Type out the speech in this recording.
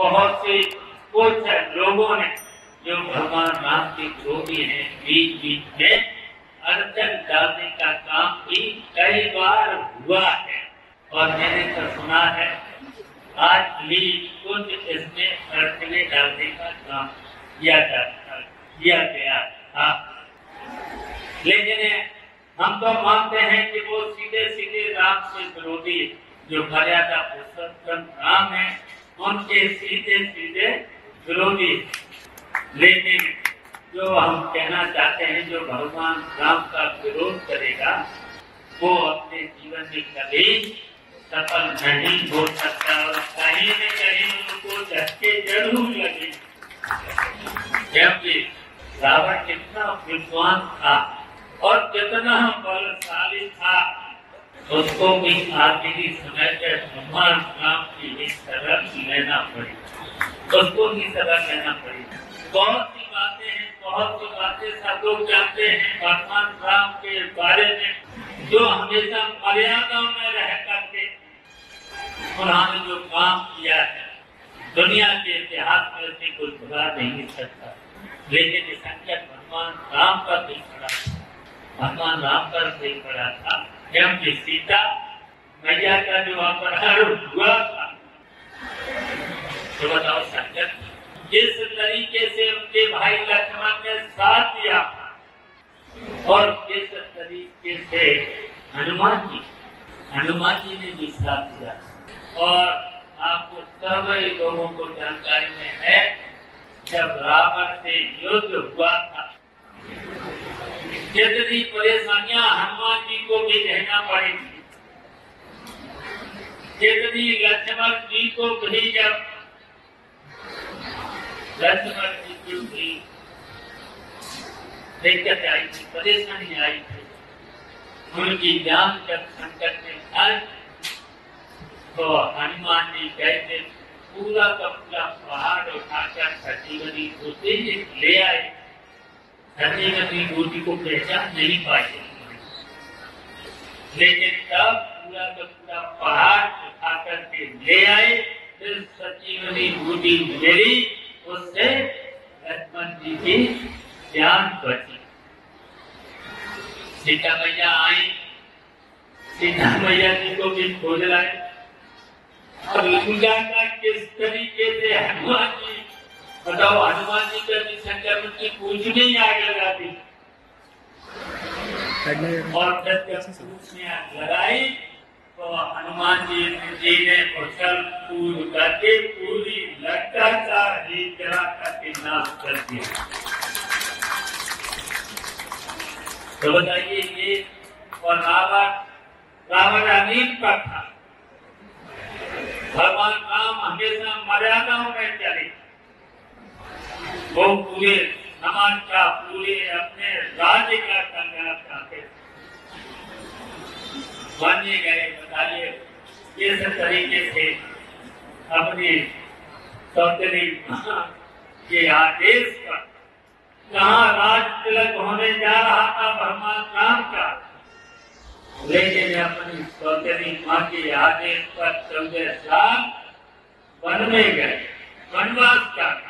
बहुत से कुछ लोगों ने जो भगवान राम के विरोधी हैं, बीच बीच में अड़चन डालने का काम भी कई बार हुआ है। और मैंने तो सुना है, आज भी कुछ इसमें अड़चने डालने का काम किया जाता, किया गया था। लेकिन हम तो मानते हैं कि वो सीधे सीधे राम से विरोधी जो मर्यादा पुरुषोत्तम राम है उनके सीधे सीधे विरोधी लेकिन जो हम कहना चाहते हैं, जो भगवान राम का विरोध करेगा, वो अपने जीवन में कभी सफल नहीं हो सकता। और कहीं न कहीं उनको झटके ज़रूर लगे। क्योंकि रावण कितना विद्वान था और कितना बलशाली था। उसको भी आखिरी समय पे भगवान राम की भी शरण लेना पड़ी उसको भी शरण लेना पड़ी बहुत सी बातें हैं, बहुत सी बातें सब लोग जानते हैं भगवान राम के बारे में, जो हमेशा मर्यादा में रह करके उन्होंने जो काम किया है, दुनिया के इतिहास में से कोई भुला नहीं सकता। लेकिन संकट भगवान राम पर नहीं पड़ा भगवान राम पर नहीं पड़ा था क्योंकि सीता मैया का जो अपहरण हुआ था। तो बताओ संकट जिस तरीके से उनके भाई लक्ष्मण ने साथ दिया? और किस तरीके से हनुमान जी हनुमान जी ने भी साथ दिया? और आपको सभी लोगों को जानकारी में है, जब रावण से युद्ध हुआ था कितनी परेशानियाँ हनुमान जी को भी रहना पड़ी थी कितनी लक्ष्मण जी को भी जब लक्ष्मण जी को भी दिक्कत आई थी परेशानी आई थी उनकी जान जब संकट में आई तो हनुमान जी कहते, पूरा का पूरा पहाड़ उठाकर सतीवती बूटी ले आए। सतीवती बूटी को पहचान नहीं पाए। लेकिन तब पूरा का पूरा पहाड़ उठाकर के ले आए, फिर सतीवती बूटी मिली उससे लक्ष्मण जी की जान बची। सीता मैया आई। सीता मैया जी को भी खोज लाए। और पूजा का किस तरीके से हनुमान जी बताओ, हनुमान जी का भी शंकर की पूछ नहीं आगे लगाती। और लगाई तो हनुमान जी जी ने उछल कूद करके पूरी का ही जरा करके नाश कर दिया। तो बताइए ये, और रावण रावण अमीर का था। भगवान राम हमेशा मर्यादाओं में चले। वो पूरे समाज का, पूरे अपने राज्य का कल्याण चाहते मानिए गए, बताइए, किस तरीके से अपने के आदेश पर कहा राज तिलक होने जा रहा था भगवान राम का? लेकिन अपनी सौतरी माँ के आदेश पर चौदह साल वन में गए। वनवास का